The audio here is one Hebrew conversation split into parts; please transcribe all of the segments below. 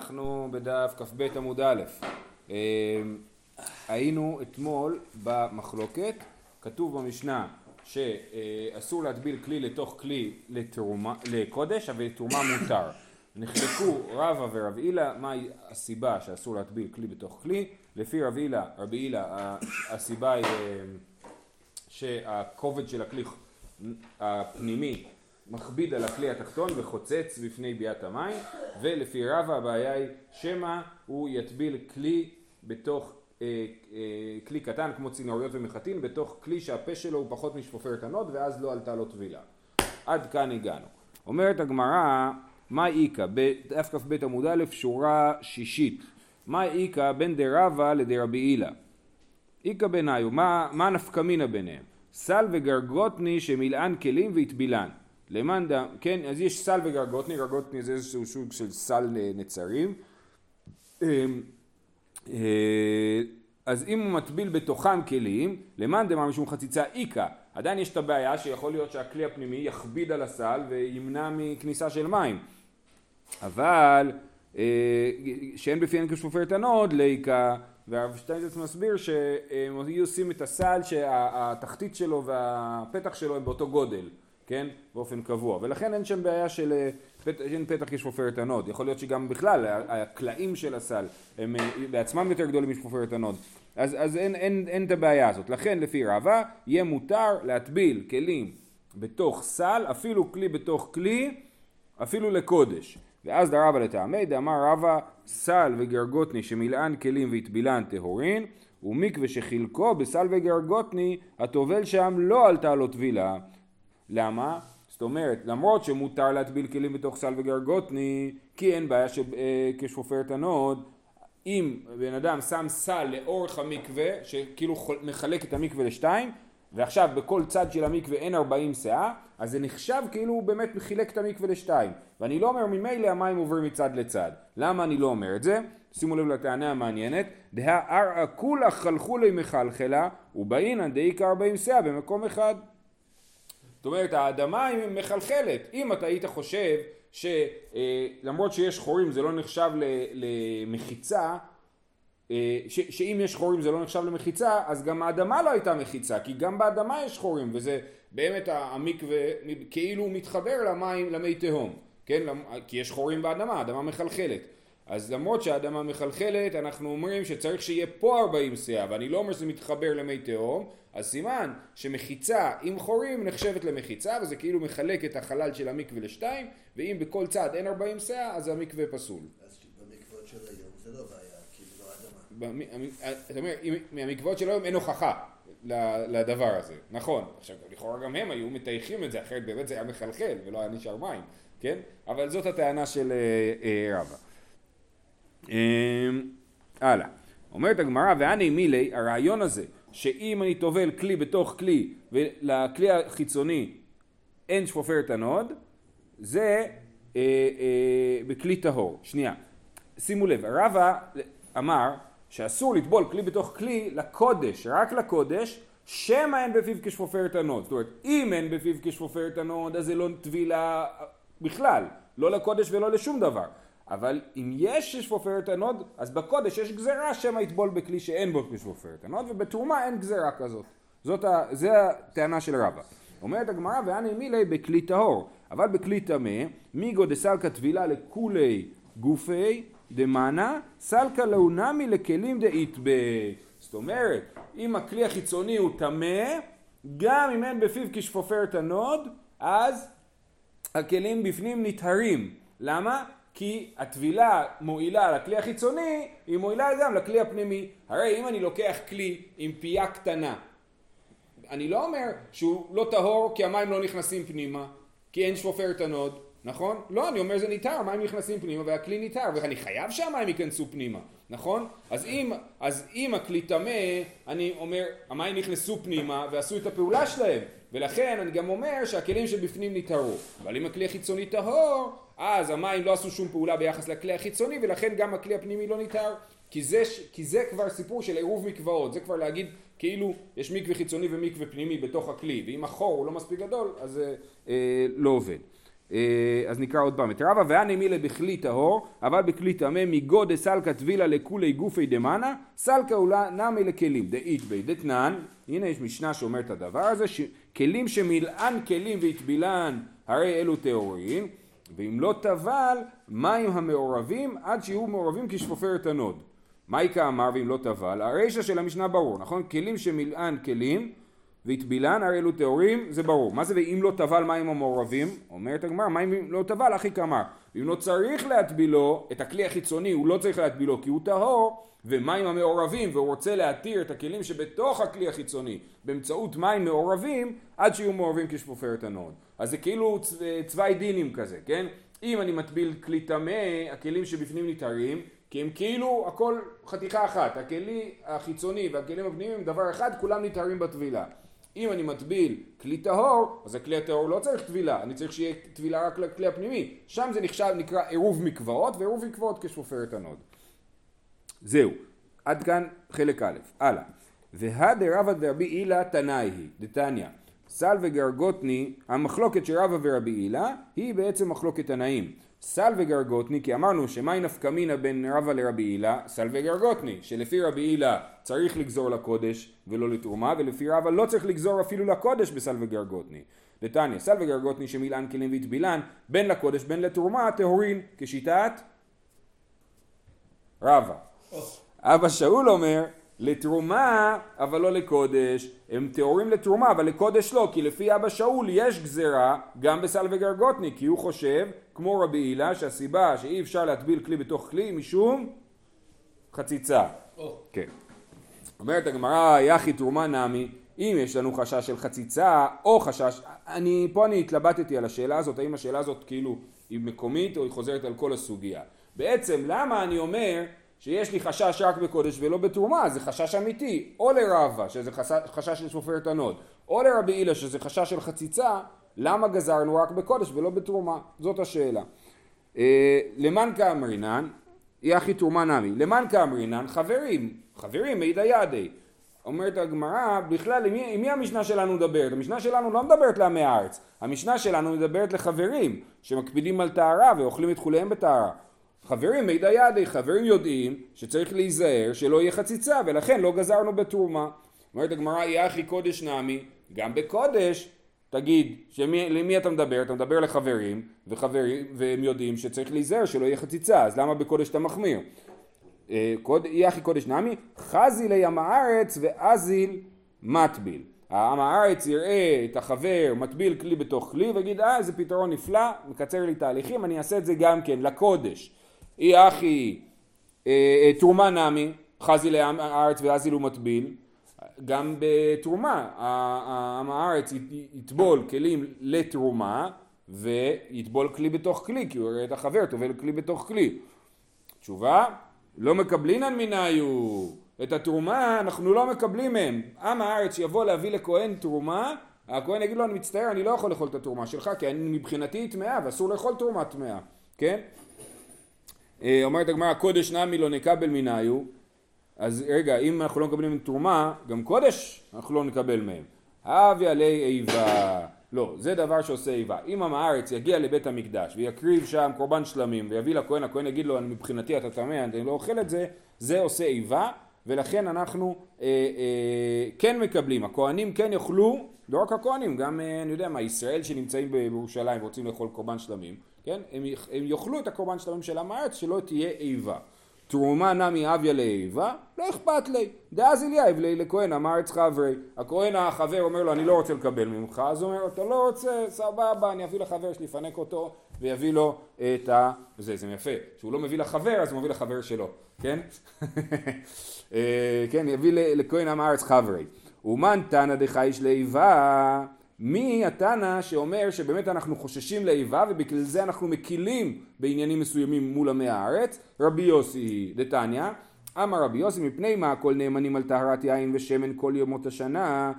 אנחנו בדף כ"ב עמוד א', היינו אתמול במחלוקת, כתוב במשנה שאסור להטביל כלי לתוך כלי לתרומה, לקודש, אבל לתרומה מותר. נחלקו רבא ורב הילה, מהי הסיבה שאסור להטביל כלי בתוך כלי? לפי רב הילה, רבי הילה, הסיבה היא שהכובד של הכלי הפנימי מכביד על הכלי התחתון וחוצץ בפני ביאת המים ולפי רבא הבעיה היא שמא הוא יטביל כלי בתוך אה, אה, כלי קטן כמו צינוריות ומחטין בתוך כלי שהפה שלו הוא פחות משפופרת הנוד ואז לא עלתה לו טבילה. עד כאן הגענו. אומרת הגמרא מאי איכא? בדף כ"ב עמוד א' שורה שישית. מאי איכא בין דרבא לדרבי אילא איכא בינייהו מה, מה נפקא מינה ביניהם? סל וגרגותני שמילאן כלים והטבילן למאן ד, כן, אז יש סל וגרגותני, גרגותני זה איזשהו סוג של סל נצרים. אמ, אה, אז אם הוא מטביל בתוכם כלים, למאן דמר משום חציצה איכא, עדיין יש את הבעיה שיכול להיות שהכלי הפנימי יכביד על הסל וימנע מכניסה של מים. אבל אה, שאין בפיהן כשפופרת הנוד ליכא, והרב שטיינזלץ מסביר שהם עושים את הסל שהתחתית שלו והפתח שלו הם באותו גודל. כן? באופן קבוע. ולכן אין שם בעיה של, אה, אין פתח כשפופרת הנוד. יכול להיות שגם בכלל הקלעים של הסל הם אה, בעצמם יותר גדולים משפופרת הנוד. אז, אז אין, אין, אין את הבעיה הזאת. לכן לפי רבא יהיה מותר להטביל כלים בתוך סל, אפילו כלי בתוך כלי, אפילו לקודש. ואזדא רבא לטעמיה דאמר רבא סל וגרגותני שמילאן כלים והטבילן טהורין ומקווה שחילקו בסל וגרגותני הטובל שם לא עלתה לו טבילה למה? זאת אומרת, למרות שמותר להטביל כלים בתוך סל וגרגותני, כי אין בעיה שכשפופרת אה, הנוד, אם בן אדם שם סל לאורך המקווה, שכאילו מחלק את המקווה לשתיים, ועכשיו בכל צד של המקווה אין 40 סאה, אז זה נחשב כאילו הוא באמת חילק את המקווה לשתיים. ואני לא אומר ממילא המים עוברים מצד לצד. למה אני לא אומר את זה? שימו לב לטענה המעניינת, דהא ארעא כולה חלחולי מחלחלה, ובאינן דאיכא 40 סאה במקום אחד. אומרת האדמה היא מחלחלת. אם אתה היית חושב שלמרות אה, שיש חורים זה לא נחשב למחיצה, אה, ש, שאם יש חורים זה לא נחשב למחיצה, אז גם האדמה לא הייתה מחיצה, כי גם באדמה יש חורים, וזה באמת המקווה כאילו מתחבר למים, למי תהום, כן? כי יש חורים באדמה, האדמה מחלחלת. אז למרות שהאדמה מחלחלת, אנחנו אומרים שצריך שיהיה פה 40 סאה, ואני לא אומר שזה מתחבר למי תהום, אז סימן שמחיצה עם חורים נחשבת למחיצה, וזה כאילו מחלק את החלל של המקווה לשתיים, ואם בכל צד אין 40 סאה, אז המקווה פסול. אז במקוואות של היום זה לא בעיה, כי זה לא אדמה. אתה אומר, מהמקוואות של היום אין הוכחה. לדבר הזה, נכון, עכשיו לכאורה גם הם היו מטייחים את זה, אחרת באמת זה היה מחלחל ולא היה נשאר מים, כן? אבל זאת הטענה של אה, אה, רבא. אמ, הלאה. אומרת הגמרא, והני מילי, הרעיון הזה, שאם אני טובל כלי בתוך כלי, ולכלי החיצוני אין שפופרת הנוד, זה אה, אה, בכלי טהור. שנייה, שימו לב, רבא אמר שאסור לטבול כלי בתוך כלי לקודש, רק לקודש, שמא אין בפיו כשפופרת הנוד. זאת אומרת, אם אין בפיו כשפופרת הנוד, אז זה לא טבילה בכלל, לא לקודש ולא לשום דבר. אבל אם יש שפופרת הנוד, אז בקודש יש גזרה שמא יטבול בכלי שאין בו שפופרת הנוד, ובתרומה אין גזרה כזאת. זאת ה, זה הטענה של רבא. אומרת הגמרא, והני מילי בכלי טהור, אבל בכלי טמא, מיגו דסלקא טבילה לכוליה גופיה דמנא, סלקא לה נמי לכלים דאית ביה. זאת אומרת, אם הכלי החיצוני הוא טמא, גם אם אין בפיו כשפופרת הנוד, אז הכלים בפנים נטהרים. למה? כי הטבילה מועילה לכלי החיצוני, היא מועילה גם לכלי הפנימי. הרי אם אני לוקח כלי עם פייה קטנה, אני לא אומר שהוא לא טהור כי המים לא נכנסים פנימה, כי אין שפופרת הנוד, נכון? לא, אני אומר זה ניטהר, המים נכנסים פנימה והכלי ניטהר, ואני חייב שהמים ייכנסו פנימה, נכון? אז אם, אז אם הכלי טמא, אני אומר, המים נכנסו פנימה ועשו את הפעולה שלהם, ולכן אני גם אומר שהכלים שבפנים ניטהרו. אבל אם הכלי החיצוני טהור, אז המים לא עשו שום פעולה ביחס לכלי החיצוני ולכן גם הכלי הפנימי לא ניטהר כי זה, כי זה כבר סיפור של עירוב מקוואות. זה כבר להגיד כאילו יש מקווה חיצוני ומקווה פנימי בתוך הכלי ואם החור הוא לא מספיק גדול אז זה אה, לא עובד. אה, אז נקרא עוד פעם את רבא, והני מילי בכלי טהור, אבל בכלי טמא מיגו דסלקא טבילה לכוליה גופיה דמנא, סלקא לה נמי לכלים, דאית ביה דתנן, הנה יש משנה שאומרת את הדבר הזה, ש... כלים שמילאן כלים והטבילן, הרי אלו טהורים, ואם לא טבל, מים המעורבים עד שיהיו מעורבים כשפופרת הנוד. מאי קאמר ואם לא טבל, הרישא של המשנה ברור, נכון? כלים שמילאן כלים והטבילן הרי אלו טהורים, זה ברור. מה זה ואם לא טבל מים המעורבים? אומרת הגמרא, ואם לא טבל הכי קאמר. אם לא צריך להטבילו, את הכלי החיצוני הוא לא צריך להטבילו כי הוא טהור, ומים המעורבים, והוא רוצה לטהר את הכלים שבתוך הכלי החיצוני באמצעות מים מעורבים, עד שיהיו מעורבים כשפופרת הנוד. אז זה כאילו צווי דינים כזה, כן? אם אני מטביל כלי טמא, הכלים שבפנים נטהרים, כי הם כאילו הכל חתיכה אחת, הכלי החיצוני והכלים הפנימיים הם דבר אחד, כולם נטהרים בטבילה. אם אני מטביל כלי טהור, אז הכלי הטהור לא צריך טבילה, אני צריך שיהיה טבילה רק לכלי הפנימי. שם זה נחשב, נקרא עירוב מקוואות, ועירוב מקוואות כשפופרת הנוד. זהו, עד כאן חלק א', הלאה. והא דרבא ודרבי אילא תנאי היא, דתניא. סל וגרגותני, המחלוקת של רבא ורבי הילה, היא בעצם מחלוקת תנאים. סל וגרגותני, כי אמרנו שמאי נפקא מינה בין רבא לרבי הילה, סל וגרגותני, שלפי רבי הילה צריך לגזור לקודש ולא לתרומה, ולפי רבא לא צריך לגזור אפילו לקודש בסל וגרגותני. דתניא, סל וגרגותני שמילאן כלים והטבילן, בין לקודש בין לתרומה, טהורין, כשיטת רבא. אבא שאול אומר, לתרומה אבל לא לקודש, הם טהורים לתרומה אבל לקודש לא, כי לפי אבא שאול יש גזרה גם בסל וגרגותני, כי הוא חושב, כמו רבי הילה, שהסיבה שאי אפשר להטביל כלי בתוך כלי משום חציצה. Oh. כן. אומרת הגמרא, יחי תרומה נמי, אם יש לנו חשש של חציצה או חשש, אני, פה אני התלבטתי על השאלה הזאת, האם השאלה הזאת כאילו היא מקומית או היא חוזרת על כל הסוגיה. בעצם למה אני אומר שיש לי חשש רק בקודש ולא בתרומה, זה חשש אמיתי, או לרבא, שזה חשש של שפופרת הנוד, או לרבי אילא, שזה חשש של חציצה, למה גזרנו רק בקודש ולא בתרומה? זאת השאלה. אה, למאן קאמרינן, אי הכי תרומה נמי, למאן קאמרינן לחברים, חברים מידע ידעי. אומרת הגמרא, בכלל, עם מי המשנה שלנו מדברת? המשנה שלנו לא מדברת לעמי הארץ, המשנה שלנו מדברת לחברים שמקפידים על טהרה ואוכלים את חוליהם בטהרה. חברים מידע ידי, חברים יודעים שצריך להיזהר שלא יהיה חציצה ולכן לא גזרנו בתרומה. אומרת הגמרא יחי קודש נמי, גם בקודש תגיד, שמי, למי אתה מדבר? אתה מדבר לחברים, וחברים, והם יודעים שצריך להיזהר שלא יהיה חציצה, אז למה בקודש אתה מחמיר? אה, יחי קודש נמי, חזי לים הארץ ואזיל מטביל. העם הארץ יראה את החבר מטביל כלי בתוך כלי ויגיד אה זה פתרון נפלא, מקצר לי תהליכים, אני אעשה את זה גם כן לקודש. אי אחי אה, אה, תרומה נמי, חזי לעם הארץ ואזיל מטביל, גם בתרומה, עם הארץ יטבול כלים לתרומה ויטבול כלי בתוך כלי, כי הוא יראה את החבר טובל כלי בתוך כלי. תשובה, לא מקבלינן מניו, את התרומה אנחנו לא מקבלים מהם. עם הארץ יבוא להביא לכהן תרומה, הכהן יגיד לו אני מצטער אני לא יכול לאכול את התרומה שלך כי אני מבחינתי היא טמאה ואסור לאכול תרומה טמאה, כן? אה, אומרת הגמרא קודש נמי לא נקבל מניו אז רגע אם אנחנו לא מקבלים תרומה גם קודש אנחנו לא נקבל מהם הווה עלי איבה לא, זה דבר שעושה איבה. אם עם הארץ יגיע לבית המקדש ויקריב שם קורבן שלמים ויביא לכהן, הכהן יגיד לו, מבחינתי אתה טמא, אני לא אוכל את זה, זה עושה איבה, ולכן אנחנו אה, אה, כן מקבלים. הכהנים כן יאכלו, לא רק הכהנים, גם, אה, אני יודע מה, ישראל שנמצאים בירושלים ורוצים לאכול קורבן שלמים, כן? הם, הם יאכלו את הקורבן של עם הארץ, שלא תהיה איבה. תרומה נמי הויא ליה איבה, לא איכפת ליה. דאזיל יהיב ליה לכהן עם הארץ חבריה. הכהן החבר אומר לו אני לא רוצה לקבל ממך, אז הוא אומר אתה לא רוצה, סבבה, אני אביא לחבר שלי, יפנק אותו ויביא לו את ה... זה, זה יפה. כשהוא לא מביא לחבר אז הוא מביא לחבר שלו, כן? אה, כן, יביא לכהן עם הארץ חבריה. ומאן תנא דחייש לאיבה מי התנא שאומר שבאמת אנחנו חוששים לאיבה ובגלל זה אנחנו מקילים בעניינים מסוימים מול עמי הארץ? רבי יוסי דתניא אמר רבי יוסי מפני מה הכל נאמנים על טהרת יין ושמן כל ימות השנה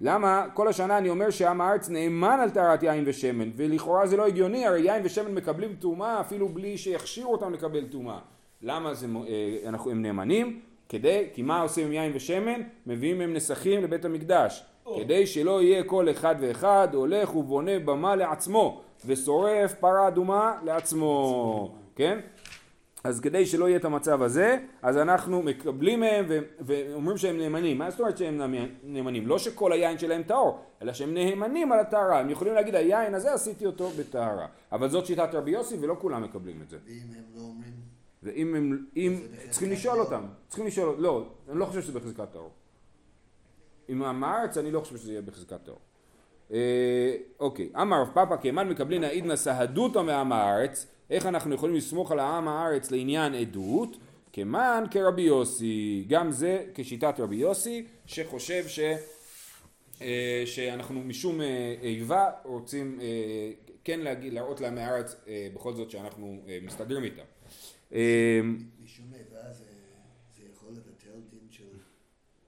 למה כל השנה אני אומר שעם הארץ נאמן על טהרת יין ושמן ולכאורה זה לא הגיוני הרי יין ושמן מקבלים טומאה אפילו בלי שיכשירו אותם לקבל טומאה למה זה, אה, אנחנו, הם נאמנים? כדי, כי מה עושים עם יין ושמן? מביאים הם נסכים לבית המקדש כדי שלא יהיה כל אחד ואחד הולך ובונה במה לעצמו ושורף פרה אדומה לעצמו, כן? אז כדי שלא יהיה את המצב הזה, אז אנחנו מקבלים מהם ו- ואומרים שהם נאמנים. מה זאת אומרת שהם נאמנים? לא שכל היין שלהם טהור, אלא שהם נאמנים על הטהרה. הם יכולים להגיד, היין הזה עשיתי אותו בטהרה. אבל זאת שיטת רבי יוסי ולא כולם מקבלים את זה. ואם הם לא אומרים... ואם הם, אם, צריכים לשאול טהור. אותם, צריכים לשאול, לא, אני לא חושב שזה בחזקת טהור. עם עם הארץ אני לא חושב שזה יהיה בחזקת טהור. אה, אוקיי, אמר רב פאפא כמן מקבלין העידנא סהדותא מעם הארץ, איך אנחנו יכולים לסמוך על העם הארץ לעניין עדות? כמן כרבי יוסי, גם זה כשיטת רבי יוסי, שחושב ש... אה, שאנחנו משום אה, איבה רוצים אה, כן להגיד, להראות לעמי הארץ אה, בכל זאת שאנחנו אה, מסתדרים איתם. משום איבה זה, זה יכול לבטל דין של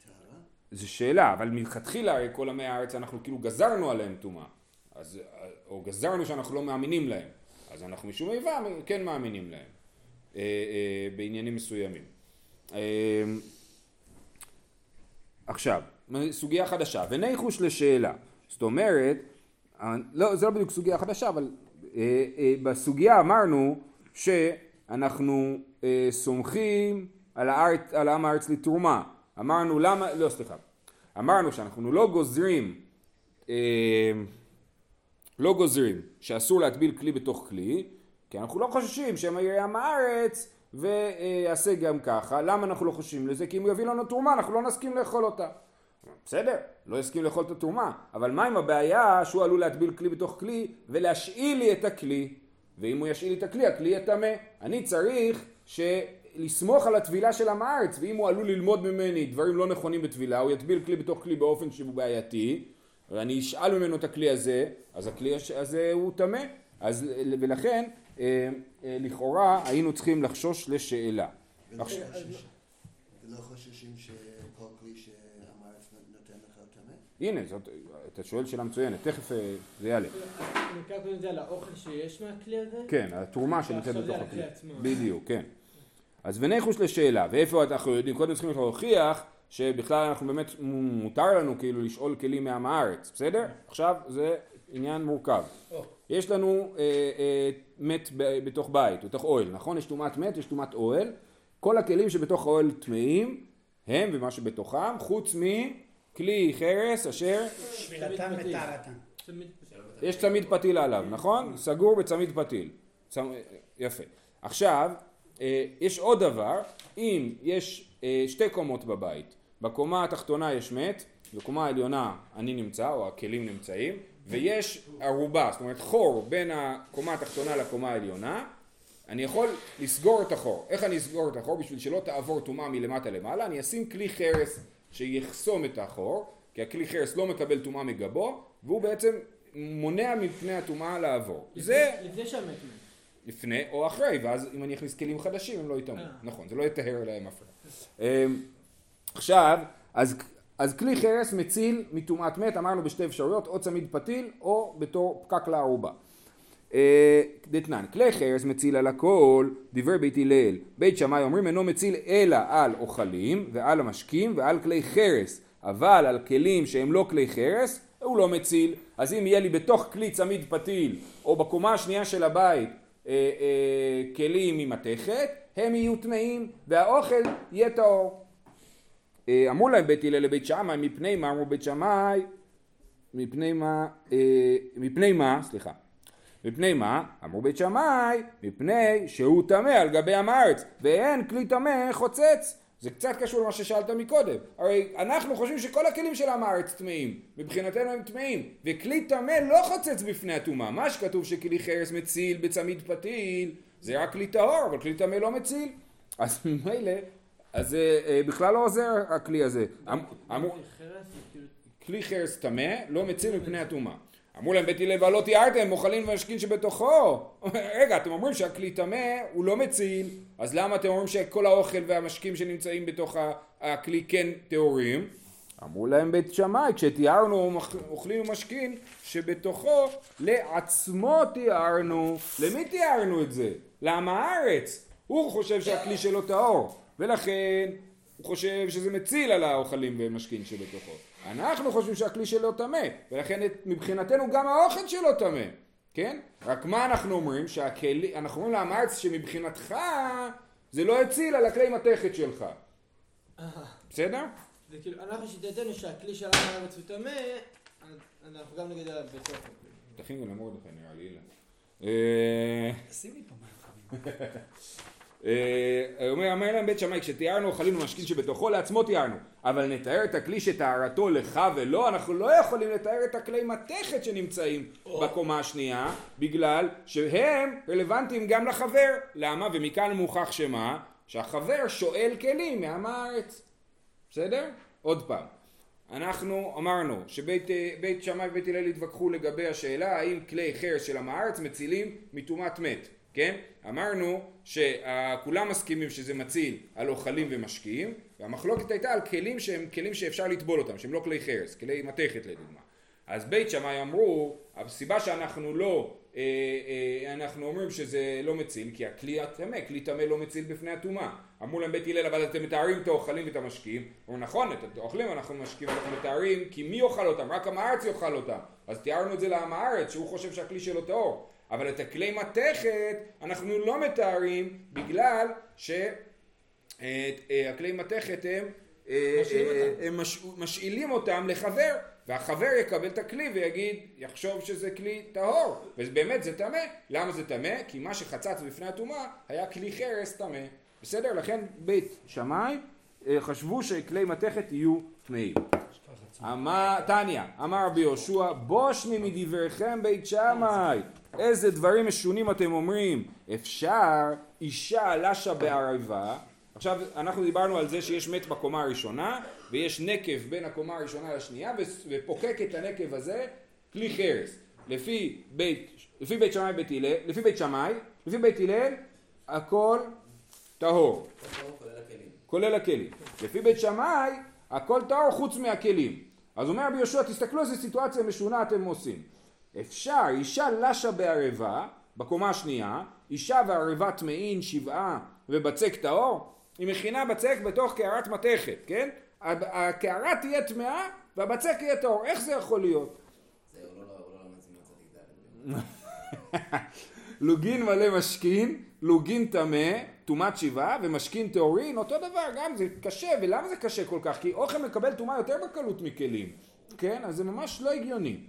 טהרה? זו שאלה, אבל מלכתחילה כל עמי הארץ אנחנו כאילו גזרנו עליהם טומאה, או גזרנו שאנחנו לא מאמינים להם, אז אנחנו משום איבה כן מאמינים להם, אה, אה, בעניינים מסוימים. אה, עכשיו, סוגיה חדשה, וניחוש לשאלה, זאת אומרת, לא, זה לא בדיוק סוגיה חדשה, אבל בסוגיה אמרנו שאנחנו סומכים על, הארץ, על עם הארץ לתרומה. אמרנו למה, לא סליחה, אמרנו שאנחנו לא גוזרים, אה, לא גוזרים שאסור להטביל כלי בתוך כלי, כי אנחנו לא חוששים שמא יראה עם הארץ ויעשה גם ככה. למה אנחנו לא חוששים לזה? כי אם הוא יביא לנו תרומה אנחנו לא נסכים לאכול אותה. בסדר, לא יסכים לאכול את התרומה, אבל מה עם הבעיה שהוא עלול להטביל כלי בתוך כלי ולהשאיל לי את הכלי? ואם הוא ישאיל לי את הכלי, הכלי יהיה טמא. אני צריך ש... לסמוך על הטבילה של עם הארץ, ואם הוא עלול ללמוד ממני דברים לא נכונים בטבילה, הוא יטביל כלי בתוך כלי באופן שהוא בעייתי, ואני אשאל ממנו את הכלי הזה, אז הכלי הזה הוא טמא. אז ולכן, אה, אה, לכאורה היינו צריכים לחשוש לשאלה. ולא חוששים שכל כלי שעם הארץ נותן לך טמא? הנה, זאת, אתה שואל שאלה מצוינת, תכף אה, זה יעלה. נקרא קודם את זה על האוכל שיש מהכלי הזה? כן, התרומה שנמצאת בתוך הכלי. בדיוק, כן. אז וניחוש לשאלה, ואיפה אנחנו יודעים, קודם צריכים להוכיח שבכלל אנחנו באמת, מותר לנו כאילו לשאול כלים מעם הארץ, בסדר? עכשיו זה עניין מורכב. יש לנו אה, אה, מת ב- בתוך בית, בתוך אוהל, נכון? יש טומאת מת, יש טומאת אוהל. כל הכלים שבתוך האוהל טמאים הם ומה שבתוכם, חוץ מכלי חרס אשר שבילתם וטהרתם. יש צמיד פתיל עליו, נכון? סגור בצמיד פתיל. צמ... יפה. עכשיו, יש עוד דבר, אם יש אה, שתי קומות בבית, בקומה התחתונה יש מת, בקומה העליונה אני נמצא, או הכלים נמצאים, ויש ערובה, זאת אומרת חור בין הקומה התחתונה לקומה העליונה, אני יכול לסגור את החור. איך אני אסגור את החור? בשביל שלא תעבור טומאה מלמטה למעלה, אני אשים כלי חרס שיחסום את החור, כי הכלי חרס לא מקבל טומאה מגבו, והוא בעצם מונע מפני הטומאה לעבור. זה לפני שהמת מת. לפני או אחרי, ואז אם אני אכניס כלים חדשים הם לא יטמאו. אה. נכון, זה לא יטהר להם אף אחד. אמ, עכשיו, אז, אז כלי חרס מציל מטומאת מת, אמרנו בשתי אפשרויות, או צמיד פתיל או בתור פקק לערובה. אה, דתנן, כלי חרס מציל על הכל, דיבר בית הלל. בית שמאי אומרים אינו מציל אלא על אוכלים ועל המשקים ועל כלי חרס, אבל על כלים שהם לא כלי חרס, הוא לא מציל. אז אם יהיה לי בתוך כלי צמיד פתיל, או בקומה השנייה של הבית, אה, אה, כלים ממתכת, הם יהיו טמאים, והאוכל יהיה טהור. אה, אמרו להם בית הלל לבית שמאי, מפני מה אמרו בית שמאי? מפני מה, אה, מפני מה, סליחה, מפני מה? אמרו בית שמאי, מפני שהוא טמא על גבי עם הארץ, ואין כלי טמא חוצץ. זה קצת קשור למה ששאלת מקודם. הרי אנחנו חושבים שכל הכלים של עם הארץ טמאים, מבחינתנו הם טמאים, וכלי טמא לא חוצץ בפני הטומאה. מה שכתוב שכלי חרס מציל בצמיד פתיל, זה רק כלי טהור, אבל כלי טמא לא מציל. אז ממילא, אז זה אה, בכלל לא עוזר הכלי הזה. אמ- אמרו, כאילו, כלי חרס טמא לא מציל מפני הטומאה. אמרו להם בית הלל והלא תיארתם אוכלים ומשקין שבתוכו. רגע, אתם אומרים שהכלי טמא הוא לא מציל, אז למה אתם אומרים שכל האוכל והמשקים שנמצאים בתוך הכלי כן טהורים? אמרו להם בית שמאי, כשתיארנו אוכלים ומשקין שבתוכו לעצמו תיארנו. למי תיארנו את זה? לעם הארץ. הוא חושב שהכלי שלו טהור, ולכן הוא חושב שזה מציל על האוכלים ומשקין שבתוכו. אנחנו חושבים שהכלי שלו טמא, ולכן מבחינתנו גם האוכל שלו טמא. כן? רק מה אנחנו אומרים? שהכלי, אנחנו אומרים הארץ שמבחינתך זה לא הציל על הכלי מתכת שלך. בסדר? זה כאילו, אנחנו שיטתנו שהכלי של עם הארץ הוא טמא, אנחנו גם נגיד עליו בתוך הכלי. תכינו למרדכי נראה לי, אילן. אה, שימי פה. אה, אומר אמר להם בית שמאי כשתיארנו אוכלים ומשכין שבתוכו לעצמו תיארנו. אבל נתאר את הכלי שטהרתו לך ולא אנחנו לא יכולים לתאר את הכלי מתכת שנמצאים בקומה השנייה בגלל שהם רלוונטיים גם לחבר. למה? ומכאן מוכח שמה? שהחבר שואל כלים מעם הארץ בסדר? עוד פעם. אנחנו אמרנו שבית אה, שמאי ובית הלל התווכחו לגבי השאלה האם כלי חרס של עם הארץ מצילים מטומאת מת כן? אמרנו שכולם מסכימים שזה מציל על אוכלים ומשקיעים והמחלוקת הייתה על כלים שהם כלים שאפשר לטבול אותם שהם לא כלי חרס, כלי מתכת לדוגמה. אז בית שמאי אמרו הסיבה שאנחנו לא אה, אה, אנחנו אומרים שזה לא מציל כי הכלי הטמא, כלי טמא לא מציל בפני הטומאה. אמרו להם בית הלל אבל אתם מתארים את האוכלים ואת המשקיעים. אמרו נכון את האוכלים אנחנו משקיעים אנחנו מתארים כי מי יאכל אותם? רק עם הארץ יאכל אותם. אז תיארנו את זה לעם הארץ שהוא חושב שהכלי שלו טהור אבל את הכלי מתכת אנחנו לא מתארים בגלל שהכלי מתכת הם, אה, משאילים אה, אותם. הם מש, משאילים אותם לחבר והחבר יקבל את הכלי ויגיד יחשוב שזה כלי טהור ובאמת זה טמא למה זה טמא? כי מה שחצץ בפני הטומאה היה כלי חרס טמא בסדר? לכן בית שמאי אה, חשבו שכלי מתכת יהיו טמאים תניא, אמר רבי יהושע, בושני מדבריכם בית שמאי, איזה דברים משונים אתם אומרים, אפשר אישה לשה בערבה, עכשיו אנחנו דיברנו על זה שיש מת בקומה הראשונה ויש נקב בין הקומה הראשונה לשנייה ופוקק את הנקב הזה כלי חרס, לפי בית, לפי בית שמאי בית הלל, לפי בית שמאי, לפי בית הלל הכל טהור, כולל הכלים. לפי בית שמאי, הכל טהור חוץ מהכלים. אז אומר רבי יהושע, תסתכלו איזה סיטואציה משונה אתם עושים. אפשר, אישה לשה בערבה, בקומה השנייה, אישה וערבה טמאין שבעה ובצק טהור, היא מכינה בצק בתוך קערת מתכת, כן? הקערה תהיה טמאה והבצק יהיה טהור, איך זה יכול להיות? זהו, לא, לא, לא. לוגין מלא משכין, לוגין טמא, טומאת שבעה, ומשכין טהורין, אותו דבר, גם זה קשה, ולמה זה קשה כל כך? כי אוכל מקבל טומאה יותר בקלות מכלים, כן? אז זה ממש לא הגיוני.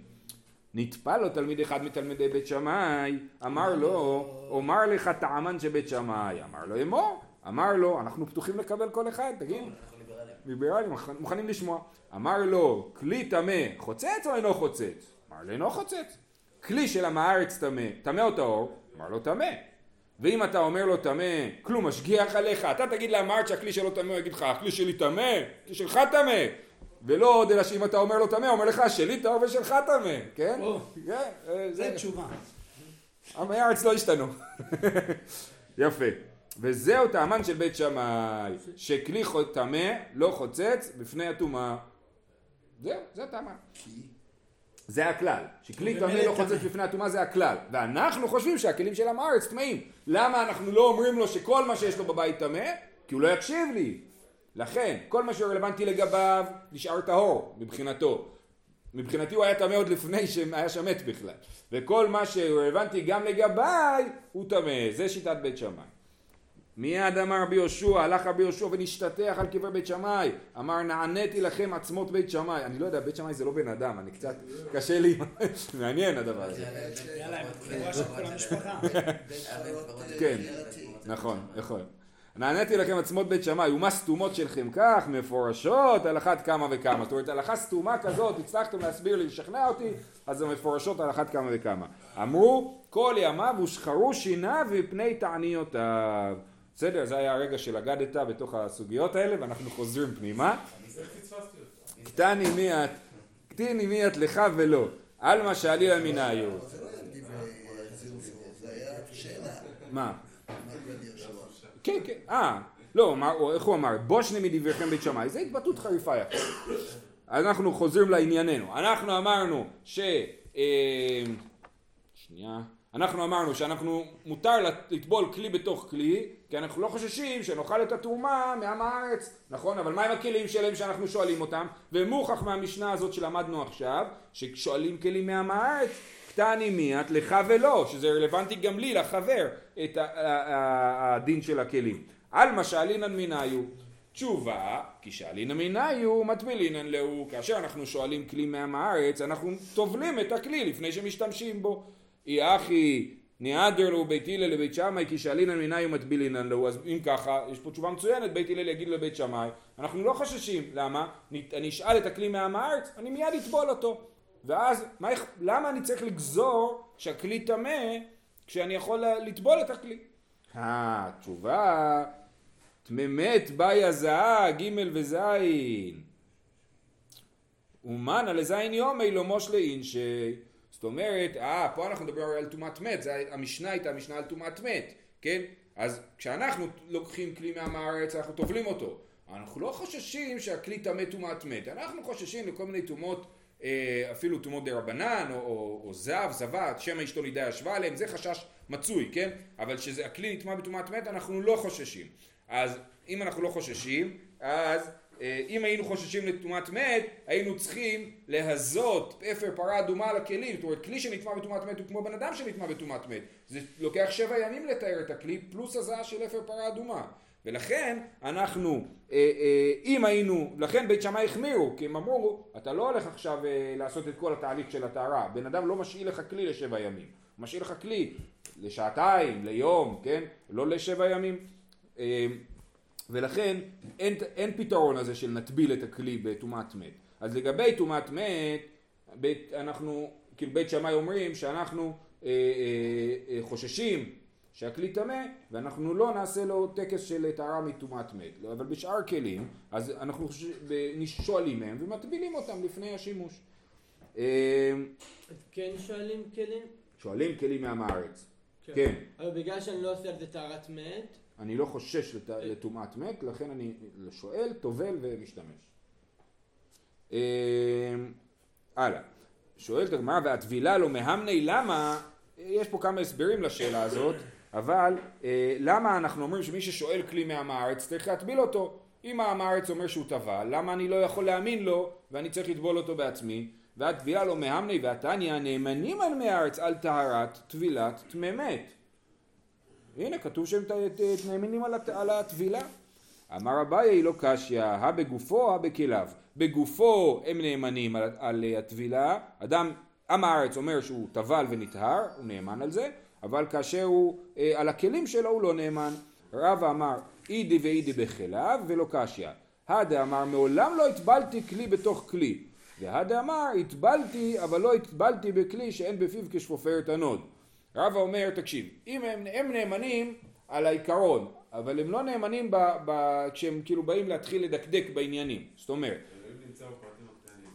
נטפל לו תלמיד אחד מתלמידי בית שמאי, אמר לו, אומר לך טעמן שבית שמאי, אמר לו אמור, אמר לו, אנחנו פתוחים לקבל כל אחד, תגיד, ליברלים. מוכנים- לשמוע. אמר לו, כלי טמא, חוצץ או אינו חוצץ? אמר לו, אינו חוצץ. כלי של עם הארץ טמא, טמא או טהור? אמר לו, טמא. ואם אתה אומר לו טמא, כלום משגיח עליך, אתה תגיד הארץ שהכלי שלו טמא, הוא יגיד לך, הכלי שלי טמא, הכלי שלך טמא. ולא עוד אלא שאם אתה אומר לו טמא, הוא אומר לך, שלי טהור ושלך טמא, כן? כן, אה, זה תשובה. עמי הארץ לא השתנו. יפה. וזהו טעמן של בית שמאי, שכלי טמא לא חוצץ בפני הטומאה. זהו, זה הטעמן. זה הכלל. שכלי טמא לא חוצץ. בפני הטומאה זה הכלל. ואנחנו חושבים שהכלים של עם הארץ טמאים. למה אנחנו לא אומרים לו שכל מה שיש לו בבית טמא? כי הוא לא יקשיב לי. לכן, כל מה שרלוונטי לגביו נשאר טהור מבחינתו. מבחינתי הוא היה טמא עוד לפני שהיה שם מת בכלל. וכל מה שרלוונטי גם לגביי הוא טמא. זה שיטת בית שמאי. מיד אמר רבי יהושע, הלך רבי יהושע ונשתטח על קבר בית שמאי, אמר נעניתי לכם עצמות בית שמאי, אני לא יודע, בית שמאי זה לא בן אדם, אני קצת, קשה לי, מעניין הדבר הזה. כן, נכון, יכול. נעניתי לכם עצמות בית שמאי, ומה סתומות שלכם כך, מפורשות על אחת כמה וכמה. זאת אומרת, הלכה סתומה כזאת, הצלחתם להסביר לי, לשכנע אותי, אז זה מפורשות על אחת כמה וכמה. אמרו, כל ימיו הושחרו שיניו מפני תעניותיו. בסדר, זה היה הרגע של אגדת בתוך הסוגיות האלה, ואנחנו חוזרים פנימה. קטני מי את, קטיני מי את לך ולא, עלמא זה היה שאלה. מה? כן, כן, אה, לא, או איך הוא אמר, בושני מדבריכם בית שמאי, זו התבטאות חריפה יפה. אנחנו חוזרים לענייננו, אנחנו אמרנו ש... אה, שנייה, אנחנו אמרנו שאנחנו, מותר לטבול כלי בתוך כלי, כי אנחנו לא חוששים שנאכל את התרומה מעם הארץ, נכון? אבל מה עם הכלים שלהם שאנחנו שואלים אותם? ומוכח מהמשנה הזאת שלמדנו עכשיו, ששואלים כלים מעם הארץ, קטני מיית לך ולא, שזה רלוונטי גם לי, לחבר, את הדין של הכלים. על מה שאלינן מניו. תשובה, כי שאלינן מניו מטבילינן להו. כאשר אנחנו שואלים כלי מעם הארץ, אנחנו טובלים את הכלי לפני שמשתמשים בו. אי אחי ניעדר לו בית הלל לבית שמאי כי שאלינן מניו מטבילינן לו. אז אם ככה, יש פה תשובה מצוינת, בית הלל יגיד לבית שמאי, אנחנו לא חוששים. למה? אני אשאל את הכלי מעם הארץ, אני מיד אטבול אותו. ואז, מה, למה אני צריך לגזור שהכלי טמא כשאני יכול לטבול את הכלי? התשובה, תממת באי הזעה, ג' וזין. ומנה לזין יומי לא מושלה אינשי. זאת אומרת, אה, פה אנחנו מדברים על טומאת מת, זה, המשנה הייתה משנה על טומאת מת, כן? אז כשאנחנו לוקחים כלי מעם הארץ, אנחנו טובלים אותו. אנחנו לא חוששים שהכלי טמא טומאת מת, אנחנו חוששים לכל מיני טומאות, אפילו טומאות דה רבנן, או, או, או זב, זבת, שמא אשתו נידה ישבה עליהם, זה חשש מצוי, כן? אבל כשהכלי נטמע בטומאת מת, אנחנו לא חוששים. אז אם אנחנו לא חוששים, אז אה, אם היינו חוששים לטומאת מת, היינו צריכים להזות אפר פרה אדומה על הכלים. זאת אומרת, כלי שנטמע בטומאת מת הוא כמו בן אדם שנטמע בטומאת מת. זה לוקח שבע ימים לתאר את הכלי, פלוס הזעה של אפר פרה אדומה. ולכן אנחנו, אה, אה, אם היינו, לכן בית שמאי החמירו, כי הם אמרו, אתה לא הולך עכשיו אה, לעשות את כל התהליך של הטהרה. בן אדם לא משאיל לך כלי לשבע ימים. הוא משאיל לך כלי לשעתיים, ליום, כן? לא לשבע ימים. אה, ולכן אין, אין פתרון הזה של נטביל את הכלי בטומאת מת. אז לגבי טומאת מת, בית, אנחנו, כאילו בית שמאי אומרים שאנחנו אה, אה, אה, חוששים שהכלי טמא ואנחנו לא נעשה לו טקס של טהרה מטומאת מת. לא, אבל בשאר כלים, אז אנחנו שואלים מהם ומטבילים אותם לפני השימוש. אה, כן שואלים כלים? שואלים כלים מעם הארץ. כן. אבל בגלל שאני לא עושה על זה טהרת מת, אני לא חושש לט- לטומאת מת, לכן אני שואל, טובל ומשתמש. אה, הלאה. שואלת הגמרא, והטבילה לא מהמני למה, יש פה כמה הסברים לשאלה הזאת, אבל אה, למה אנחנו אומרים שמי ששואל כלי מעם הארץ צריך להטביל אותו? אם העם הארץ אומר שהוא טבל, למה אני לא יכול להאמין לו ואני צריך לטבול אותו בעצמי? והטבילה לא מהמני והתניא נאמנים על מי הארץ על טהרת טבילת טמא מת. הנה כתוב שהם נאמנים על הטבילה. אמר אביי לא קשיא, הא בגופו הא בכליו. בגופו הם נאמנים על, על הטבילה, אדם, עם הארץ אומר שהוא טבל ונטהר, הוא נאמן על זה, אבל כאשר הוא אה, על הכלים שלו הוא לא נאמן. רבא אמר אידי ואידי בכליו ולא קשיא. הדה אמר מעולם לא הטבלתי כלי בתוך כלי. והדה אמר הטבלתי אבל לא הטבלתי בכלי שאין בפיו כשפופרת הנוד. רבא אומר, תקשיב, אם הם, הם נאמנים על העיקרון, אבל הם לא נאמנים ב, ב, כשהם כאילו באים להתחיל לדקדק בעניינים. זאת אומרת,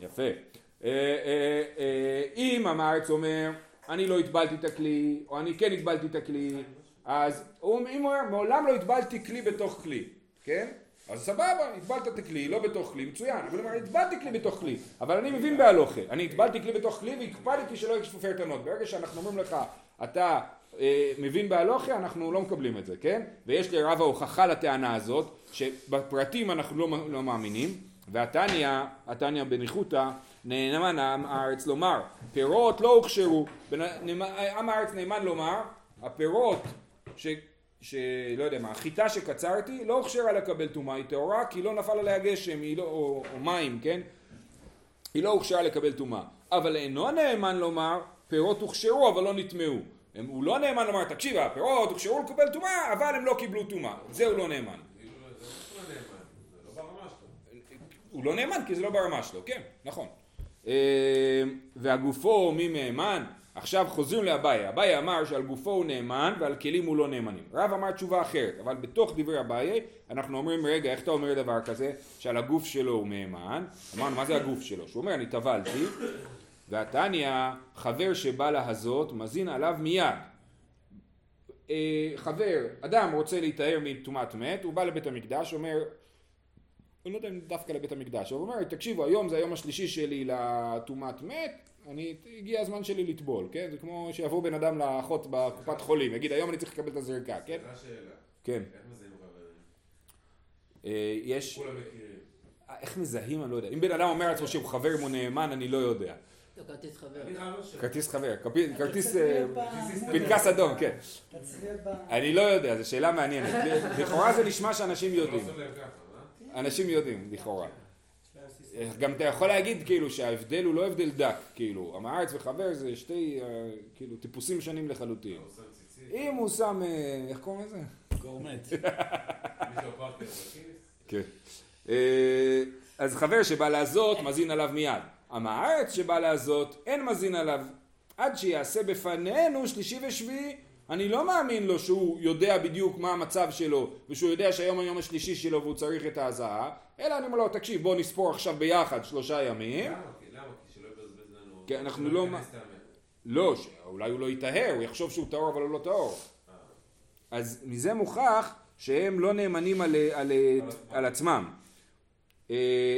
יפה. אה, אה, אה, עם הארץ אומר, אני לא הטבלתי את הכלי, או אני כן הטבלתי את הכלי, אז הוא, אם הוא אומר, מעולם לא הטבלתי כלי בתוך כלי, כן? אז סבבה, הטבלת את הכלי, לא בתוך כלי, מצוין. אבל הוא אומר, הטבלתי כלי בתוך כלי, אבל אני מבין בהלוכה. אני הטבלתי כלי בתוך כלי והקפדתי שלא יהיה שפופר תנות. ברגע שאנחנו אומרים לך, אתה אה, מבין בהלוכה, אנחנו לא מקבלים את זה, כן? ויש לרב ההוכחה לטענה הזאת, שבפרטים אנחנו לא, לא מאמינים, והתניא, התניא בניחותא, נאמן עם הארץ לומר, פירות לא הוכשרו, עם הארץ נאמן לומר, הפירות ש... שלא יודע מה, החיטה שקצרתי לא הוכשרה לקבל טומאה, היא טהורה כי לא נפל עליה גשם, לא, או, או מים, כן? היא לא הוכשרה לקבל טומאה. אבל אינו נאמן לומר, פירות הוכשרו אבל לא נטמעו. הוא לא נאמן לומר, תקשיב, הפירות הוכשרו לקבל טומאה, אבל הם לא קיבלו טומאה. זה הוא לא נאמן. הוא לא נאמן כי זה לא ברמה שלו, כן, נכון. אה, והגופו מי נאמן? עכשיו חוזרים לאביי. אביי אמר שעל גופו הוא נאמן ועל כלים הוא לא נאמנים. רב אמר תשובה אחרת, אבל בתוך דברי אביי אנחנו אומרים, רגע, איך אתה אומר דבר כזה? שעל הגוף שלו הוא נאמן. אמרנו, מה זה הגוף שלו? שהוא אומר, אני טבלתי, והתניא, חבר שבא להזות, מזין עליו מיד. אה, חבר, אדם רוצה להיטהר מטומאת מת, הוא בא לבית המקדש, אומר, אני לא יודע אם דווקא לבית המקדש, אבל הוא אומר, תקשיבו, היום זה היום השלישי שלי לטומאת מת, אני, הגיע הזמן שלי לטבול, כן? זה כמו שיבוא בן אדם לאחות בקופת חולים, יגיד, היום אני צריך לקבל את הזריקה, כן? כן. איך מזהים חברים? אה, יש... כולם מכירים. איך מזהים אני לא יודע. אם בן אדם אומר לעצמו שהוא חבר אם הוא נאמן אני לא יודע. לא, כרטיס חבר. כרטיס חבר, כרטיס אה, פעם. פנקס אדום, כן. אני לא יודע, זו שאלה מעניינת. לכאורה זה נשמע שאנשים יודעים. אנשים יודעים, לכאורה. גם אתה יכול להגיד כאילו שההבדל הוא לא הבדל דק, כאילו, עם הארץ וחבר זה שתי אה, כאילו טיפוסים שונים לחלוטין. אם הוא שם, אה, איך קוראים לזה? גורמט. כן. אה, אז חבר שבא להזות מזין עליו מיד. עם הארץ שבא להזות אין מזין עליו. עד שיעשה בפנינו שלישי ושביעי. אני לא מאמין לו שהוא יודע בדיוק מה המצב שלו ושהוא יודע שהיום היום השלישי שלו והוא צריך את ההזעה אלא אני אומר לו תקשיב בוא נספור עכשיו ביחד שלושה ימים למה? כי- למה? כי שלא יבזבז לנו... כן, אנחנו לא. לא, אולי הוא לא יטהר, הוא יחשוב שהוא טהור אבל הוא לא טהור. אז מזה מוכח שהם לא נאמנים על, על, על עצמם. אה,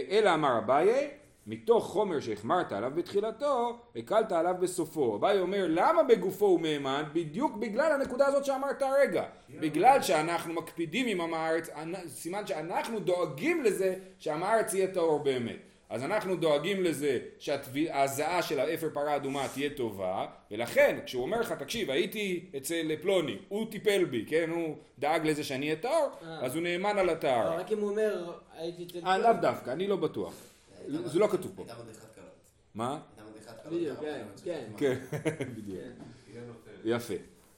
אלא אמר אביי, מתוך חומר שהחמרת עליו בתחילתו, הקלת עליו בסופו. אביי אומר, למה בגופו הוא מהימן? בדיוק בגלל הנקודה הזאת שאמרת הרגע. בגלל שאנחנו מקפידים עם עם הארץ, סימן שאנחנו דואגים לזה שעם הארץ יהיה טהור באמת. אז אנחנו דואגים לזה שההזעה של האפר פרה אדומה תהיה טובה, ולכן כשהוא אומר לך, תקשיב, הייתי אצל פלוני, הוא טיפל בי, כן, הוא דאג לזה שאני אהיה טהור, אה. אז הוא נאמן על הטהרה. רק אם הוא אומר, הייתי אצל... אה, לאו דווקא, אני לא בטוח. זה לא כתוב פה. הייתה מדריכת קלות. מה? הייתה מדריכת קלות. בדיוק, כן, כן. כן, בדיוק. כן. היא לא נותנת. יפה.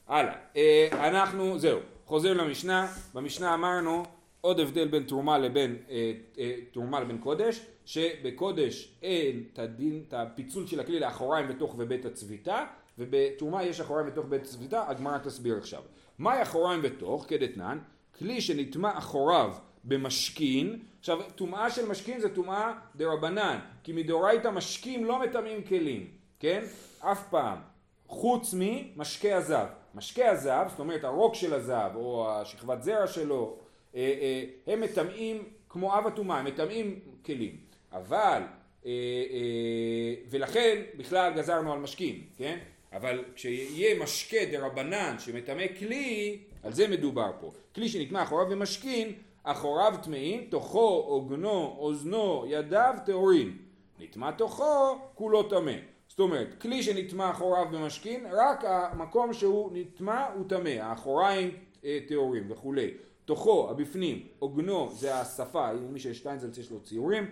הלאה. אה, אנחנו, זהו, חוזרים למשנה. במשנה אמרנו עוד הבדל בין תרומה לבין, אה, אה, תרומה לבין קודש, שבקודש אין את הדין, את הפיצול של הכלי לאחוריים בתוך ובית הצביתה, ובתרומה יש אחוריים בתוך בית הצביתה, הגמרא תסביר עכשיו. מהי אחוריים בתוך? כדתנן, כלי שנטמע אחוריו במשכין, עכשיו טומאה של משכין זה טומאה דה רבנן, כי מדאורייתא משקים לא מטמאים כלים, כן? אף פעם. חוץ ממשקה הזהב. משקה הזהב, זאת אומרת הרוק של הזהב או השכבת זרע שלו, אה, אה, הם מטמאים כמו אב הטומאה, הם מטמאים כלים. אבל, אה, ולכן בכלל גזרנו על משקים, כן? אבל כשיהיה משקה דה רבנן שמטמא כלי, על זה מדובר פה. כלי שנטמע אחוריו במשכין, אחוריו טמאים, תוכו, עוגנו, אוזנו, ידיו טהורין. נטמע תוכו, כולו טמא. זאת אומרת, כלי שנטמע אחוריו במשכין, רק המקום שהוא נטמע הוא טמא, האחוריים אה, טהורים וכולי. תוכו, הבפנים, עוגנו זה השפה, אם מי שיש שטיינזלץ יש לו ציורים,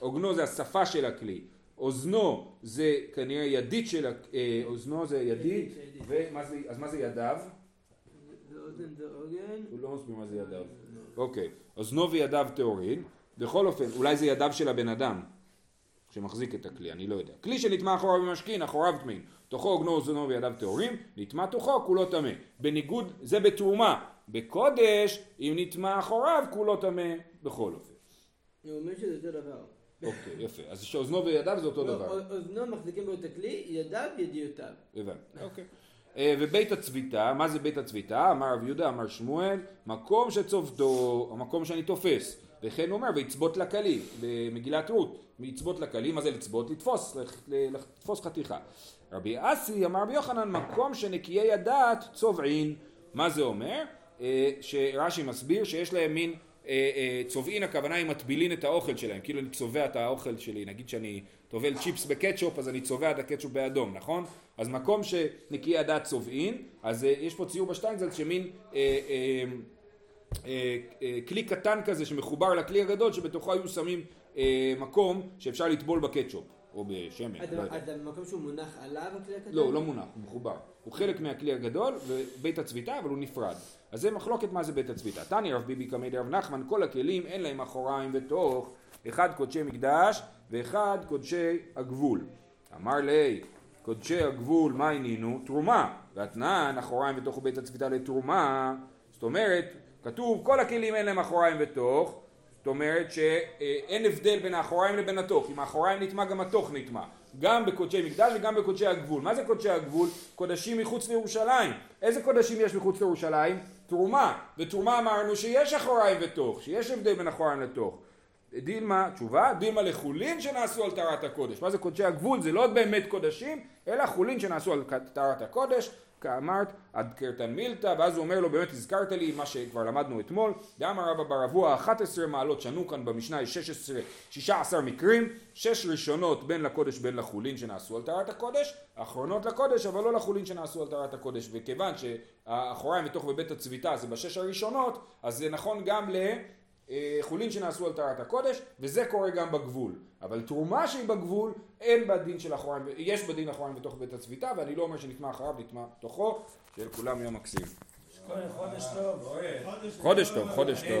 עוגנו זה השפה של הכלי, אוזנו זה כנראה ידית של, אה, אוזנו זה ידית. ומה זה, אז מה זה ידיו? זה אוזן זה עוגן. הוא לא מסביר מה זה ידיו. אוקיי, אוזנו וידיו טהורין, בכל אופן, אולי זה ידיו של הבן אדם שמחזיק את הכלי, אני לא יודע. כלי שנטמע אחוריו במשכין, אחוריו טמאים. תוכו עוגנו אוזנו וידיו טהורים, נטמע תוכו כולו טמא. בניגוד, זה בתרומה. בקודש, אם נטמע אחוריו כולו טמא בכל אופן. הוא אומר שזה אותו דבר. אוקיי, יפה. אז שאוזנו וידיו זה אותו דבר. א- אוזנו מחזיקים בו את הכלי, ידיו ידיעותיו. הבנתי, אוקיי. אה, ובית הצביתה, מה זה בית הצביתה? אמר רב יהודה, אמר שמואל, מקום שצובתו, המקום שאני תופס. וכן הוא אומר, ויצבות לכלי, במגילת רות, ויצבות לכלי, מה זה לצבות? לתפוס, לתפוס חתיכה. רבי אסי אמר רבי יוחנן, מקום שנקיי הדעת צובעין. מה זה אומר? אה, שרש"י מסביר שיש להם מין אה, צובעין הכוונה היא מטבילין את האוכל שלהם, כאילו אני צובע את האוכל שלי, נגיד שאני טובל צ'יפס בקטשופ אז אני צובע את הקטשופ באדום, נכון? אז מקום שנקי הדעת צובעין, אז אה, יש פה ציור בשטיינזלץ שמין אה, אה, אה, אה, כלי קטן כזה שמחובר לכלי הגדול שבתוכו היו שמים אה, מקום שאפשר לטבול בקטשופ או בשמן, אז לא. אז המקום שהוא מונח עליו הכלי הקטן? לא, הוא לא מונח, הוא מחובר. הוא חלק מהכלי הגדול ובית הצביתה, אבל הוא נפרד. אז זה מחלוקת מה זה בית הצביתה. תני רב ביבי קמא דרב נחמן, כל הכלים אין להם אחוריים ותוך, אחד קודשי מקדש ואחד קודשי הגבול. אמר לי, קודשי הגבול, מה ענינו? תרומה. ואתנן, אחוריים ותוך בית הצביתה לתרומה. זאת אומרת, כתוב כל הכלים אין להם אחוריים ותוך, זאת אומרת שאין הבדל בין האחוריים לבין התוך, אם האחוריים נטמע גם התוך נטמע, גם בקודשי מקדש וגם בקודשי הגבול. מה זה קודשי הגבול? קודשים מחוץ לירושלים. איזה קודשים יש מחוץ לירושלים? תרומה. ותרומה אמרנו שיש אחוריים ותוך, שיש הבדל בין אחוריים לתוך. דילמה, תשובה, דילמה לחולין שנעשו על טהרת הקודש. מה זה קודשי הגבול? זה לא באמת קודשים, אלא חולין שנעשו על טהרת הקודש. כאמרת עד קרתן מילתא ואז הוא אומר לו באמת הזכרת לי מה שכבר למדנו אתמול דאמר רבא בר אבוה 11 מעלות שנו כאן במשנה יש 16, 16 מקרים שש ראשונות בין לקודש בין לחולין שנעשו על טהרת הקודש האחרונות לקודש אבל לא לחולין שנעשו על טהרת הקודש וכיוון שהאחוריים בתוך בבית הצביתה זה בשש הראשונות אז זה נכון גם ל... אה, חולין שנעשו על טהרת הקודש, וזה קורה גם בגבול. אבל תרומה שהיא בגבול, אין בה דין של אחוריים, יש בה דין אחוריים בתוך בית הצביתה, ואני לא אומר שנטמע אחריו, נטמע תוכו, שלכולם יום מקסים. חודש טוב. חודש טוב, חודש טוב.